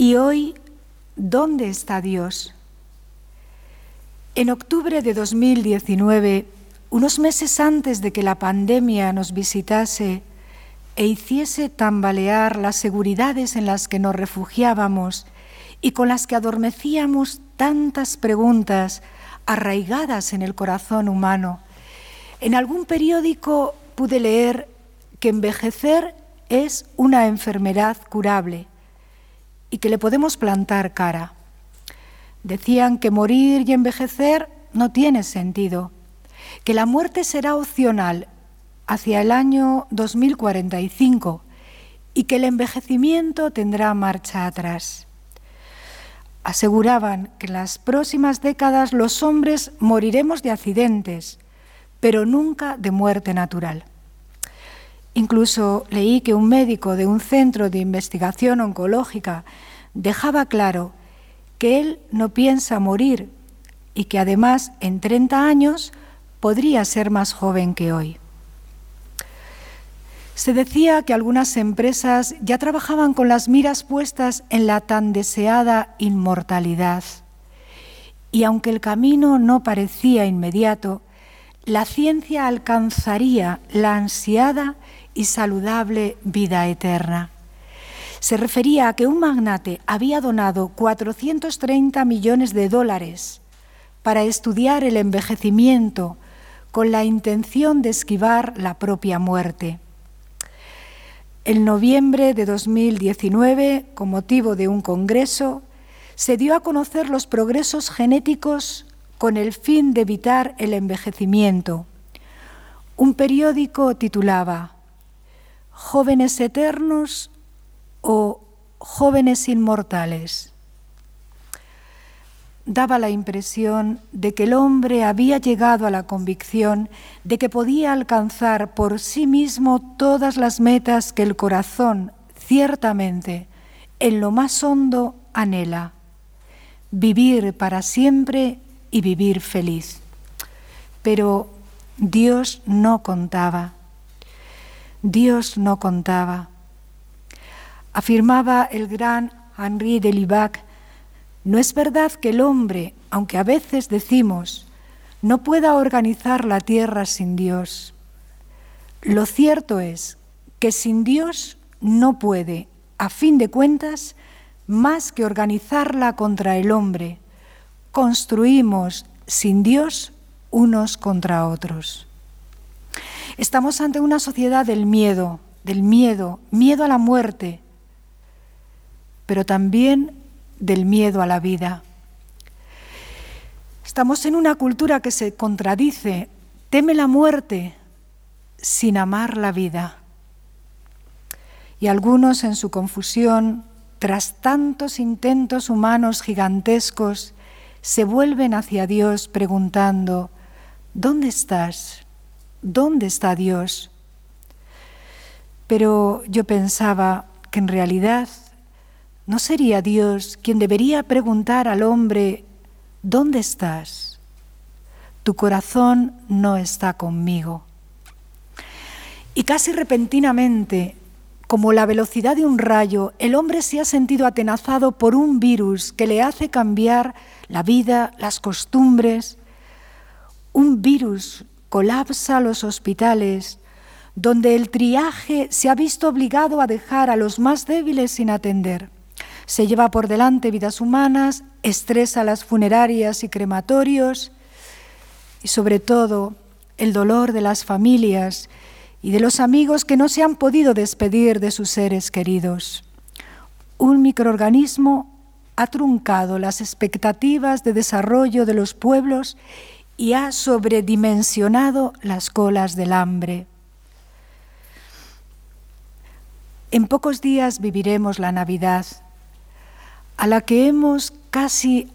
Y hoy, ¿dónde está Dios? En octubre de 2019, unos meses antes de que la pandemia nos visitase e hiciese tambalear las seguridades en las que nos refugiábamos y con las que adormecíamos tantas preguntas arraigadas en el corazón humano, en algún periódico pude leer que envejecer es una enfermedad curable y que le podemos plantar cara. Decían que morir y envejecer no tiene sentido, que la muerte será opcional hacia el año 2045 y que el envejecimiento tendrá marcha atrás. Aseguraban que en las próximas décadas los hombres moriremos de accidentes, pero nunca de muerte natural. Incluso leí que un médico de un centro de investigación oncológica dejaba claro que él no piensa morir y que además en 30 años podría ser más joven que hoy. Se decía que algunas empresas ya trabajaban con las miras puestas en la tan deseada inmortalidad. Y aunque el camino no parecía inmediato, la ciencia alcanzaría la ansiada y saludable vida eterna. Se refería a que un magnate había donado 430 millones de dólares para estudiar el envejecimiento con la intención de esquivar la propia muerte. En noviembre de 2019, con motivo de un congreso, se dio a conocer los progresos genéticos con el fin de evitar el envejecimiento. Un periódico titulaba Jóvenes eternos o jóvenes inmortales. Daba la impresión de que el hombre había llegado a la convicción de que podía alcanzar por sí mismo todas las metas que el corazón ciertamente en lo más hondo anhela, vivir para siempre y vivir feliz. Pero Dios no contaba Dios no contaba. Afirmaba el gran Henri de Libac, no es verdad que el hombre, aunque a veces decimos, no pueda organizar la tierra sin Dios. Lo cierto es que sin Dios no puede, a fin de cuentas, más que organizarla contra el hombre. Construimos sin Dios unos contra otros. Estamos ante una sociedad del miedo, del miedo, miedo a la muerte, pero también del miedo a la vida. Estamos en una cultura que se contradice, teme la muerte sin amar la vida. Y algunos en su confusión, tras tantos intentos humanos gigantescos, se vuelven hacia Dios preguntando, ¿dónde estás? ¿Dónde está Dios? Pero yo pensaba que en realidad no sería Dios quien debería preguntar al hombre, ¿dónde estás? Tu corazón no está conmigo. Y casi repentinamente, como la velocidad de un rayo, el hombre se ha sentido atenazado por un virus que le hace cambiar la vida, las costumbres, un virus colapsa los hospitales, donde el triaje se ha visto obligado a dejar a los más débiles sin atender. Se lleva por delante vidas humanas, estresa las funerarias y crematorios y sobre todo el dolor de las familias y de los amigos que no se han podido despedir de sus seres queridos. Un microorganismo ha truncado las expectativas de desarrollo de los pueblos y ha sobredimensionado las colas del hambre. En pocos días viviremos la Navidad, a la que hemos casi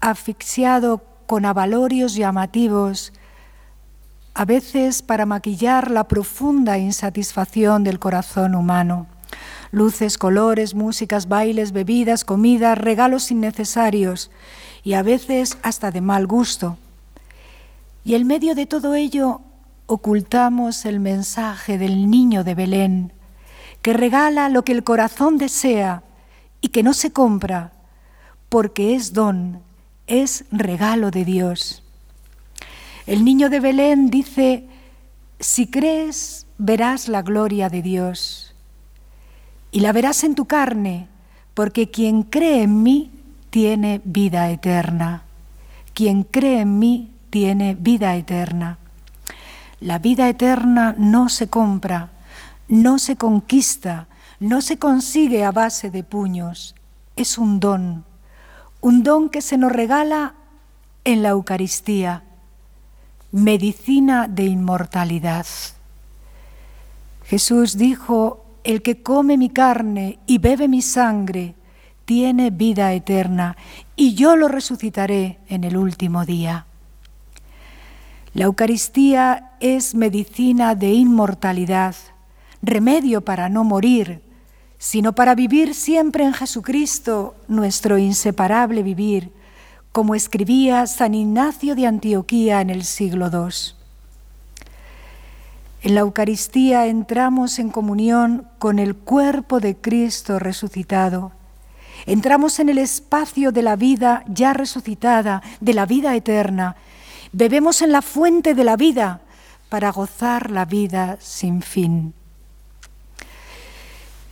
asfixiado con avalorios llamativos, a veces para maquillar la profunda insatisfacción del corazón humano. Luces, colores, músicas, bailes, bebidas, comidas, regalos innecesarios y a veces hasta de mal gusto. Y en medio de todo ello ocultamos el mensaje del niño de Belén, que regala lo que el corazón desea y que no se compra, porque es don, es regalo de Dios. El niño de Belén dice, si crees, verás la gloria de Dios, y la verás en tu carne, porque quien cree en mí tiene vida eterna. Quien cree en mí tiene vida eterna. La vida eterna no se compra, no se conquista, no se consigue a base de puños, es un don, un don que se nos regala en la Eucaristía, medicina de inmortalidad. Jesús dijo, el que come mi carne y bebe mi sangre, tiene vida eterna, y yo lo resucitaré en el último día. La Eucaristía es medicina de inmortalidad, remedio para no morir, sino para vivir siempre en Jesucristo, nuestro inseparable vivir, como escribía San Ignacio de Antioquía en el siglo II. En la Eucaristía entramos en comunión con el cuerpo de Cristo resucitado. Entramos en el espacio de la vida ya resucitada, de la vida eterna, Bebemos en la fuente de la vida para gozar la vida sin fin.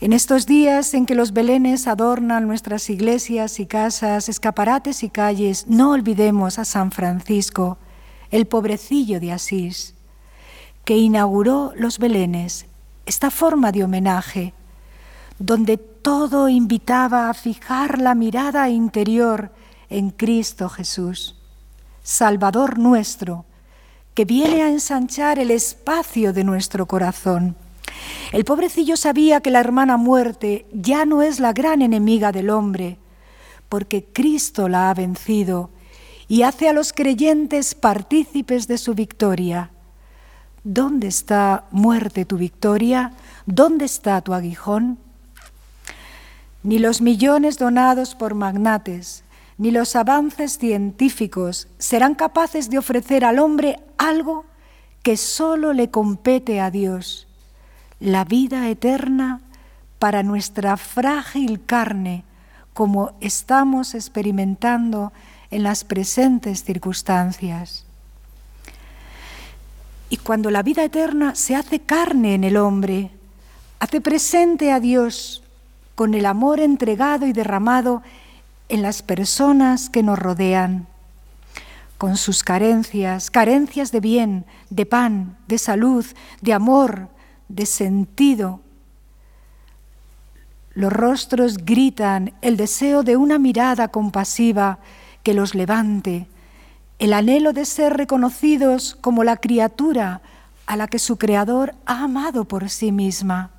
En estos días en que los belenes adornan nuestras iglesias y casas, escaparates y calles, no olvidemos a San Francisco, el pobrecillo de Asís, que inauguró los belenes, esta forma de homenaje, donde todo invitaba a fijar la mirada interior en Cristo Jesús. Salvador nuestro, que viene a ensanchar el espacio de nuestro corazón. El pobrecillo sabía que la hermana muerte ya no es la gran enemiga del hombre, porque Cristo la ha vencido y hace a los creyentes partícipes de su victoria. ¿Dónde está muerte tu victoria? ¿Dónde está tu aguijón? Ni los millones donados por magnates, ni los avances científicos serán capaces de ofrecer al hombre algo que solo le compete a Dios, la vida eterna para nuestra frágil carne, como estamos experimentando en las presentes circunstancias. Y cuando la vida eterna se hace carne en el hombre, hace presente a Dios con el amor entregado y derramado en las personas que nos rodean, con sus carencias, carencias de bien, de pan, de salud, de amor, de sentido. Los rostros gritan el deseo de una mirada compasiva que los levante, el anhelo de ser reconocidos como la criatura a la que su Creador ha amado por sí misma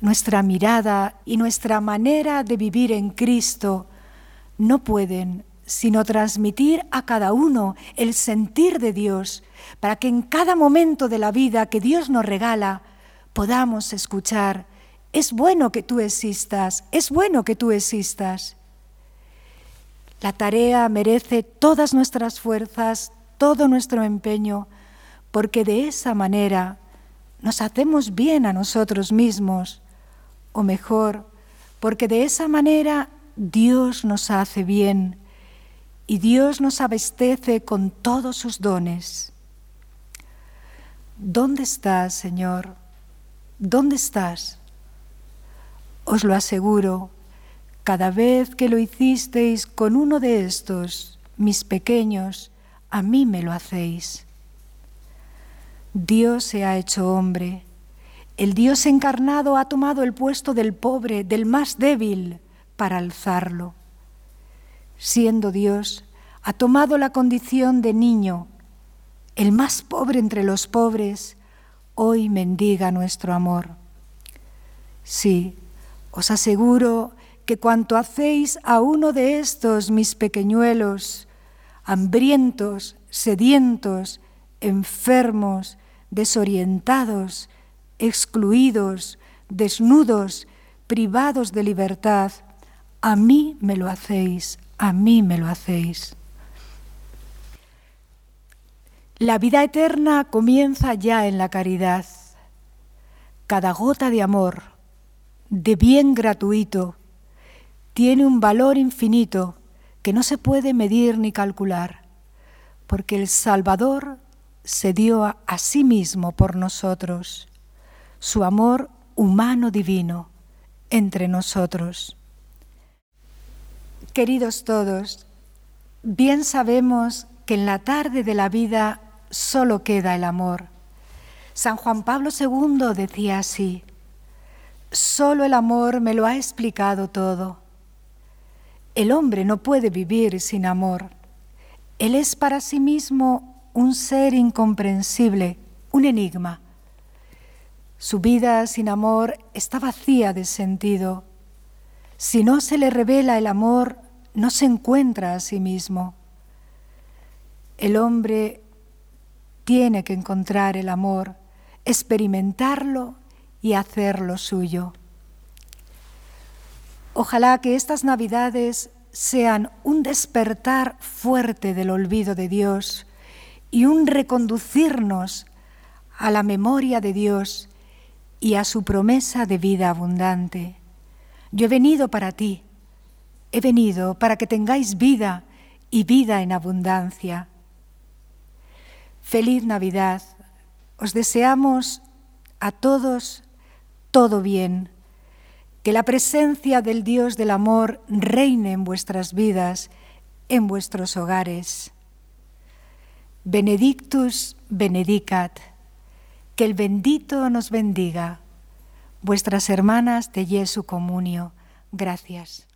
nuestra mirada y nuestra manera de vivir en Cristo no pueden sino transmitir a cada uno el sentir de Dios, para que en cada momento de la vida que Dios nos regala podamos escuchar, es bueno que tú existas, es bueno que tú existas. La tarea merece todas nuestras fuerzas, todo nuestro empeño, porque de esa manera nos hacemos bien a nosotros mismos o mejor, porque de esa manera Dios nos hace bien y Dios nos abastece con todos sus dones. ¿Dónde estás, Señor? ¿Dónde estás? Os lo aseguro, cada vez que lo hicisteis con uno de estos, mis pequeños, a mí me lo hacéis. Dios se ha hecho hombre el Dios encarnado ha tomado el puesto del pobre, del más débil, para alzarlo. Siendo Dios, ha tomado la condición de niño, el más pobre entre los pobres, hoy mendiga nuestro amor. Sí, os aseguro que cuanto hacéis a uno de estos mis pequeñuelos, hambrientos, sedientos, enfermos, desorientados, excluidos, desnudos, privados de libertad, a mí me lo hacéis, a mí me lo hacéis. La vida eterna comienza ya en la caridad. Cada gota de amor, de bien gratuito, tiene un valor infinito que no se puede medir ni calcular, porque el Salvador se dio a, sí mismo por nosotros, su amor humano divino entre nosotros. Queridos todos, bien sabemos que en la tarde de la vida solo queda el amor. San Juan Pablo II decía así, solo el amor me lo ha explicado todo. El hombre no puede vivir sin amor. Él es para sí mismo un ser incomprensible, un enigma. Su vida sin amor está vacía de sentido. Si no se le revela el amor, no se encuentra a sí mismo. El hombre tiene que encontrar el amor, experimentarlo y hacerlo suyo. Ojalá que estas Navidades sean un despertar fuerte del olvido de Dios y un reconducirnos a la memoria de Dios y a su promesa de vida abundante. Yo he venido para ti, he venido para que tengáis vida y vida en abundancia. Feliz Navidad. Os deseamos a todos todo bien. Que la presencia del Dios del amor reine en vuestras vidas, en vuestros hogares. Benedictus benedicat. Que el bendito nos bendiga. Vuestras hermanas de Jesu Comunio. Gracias.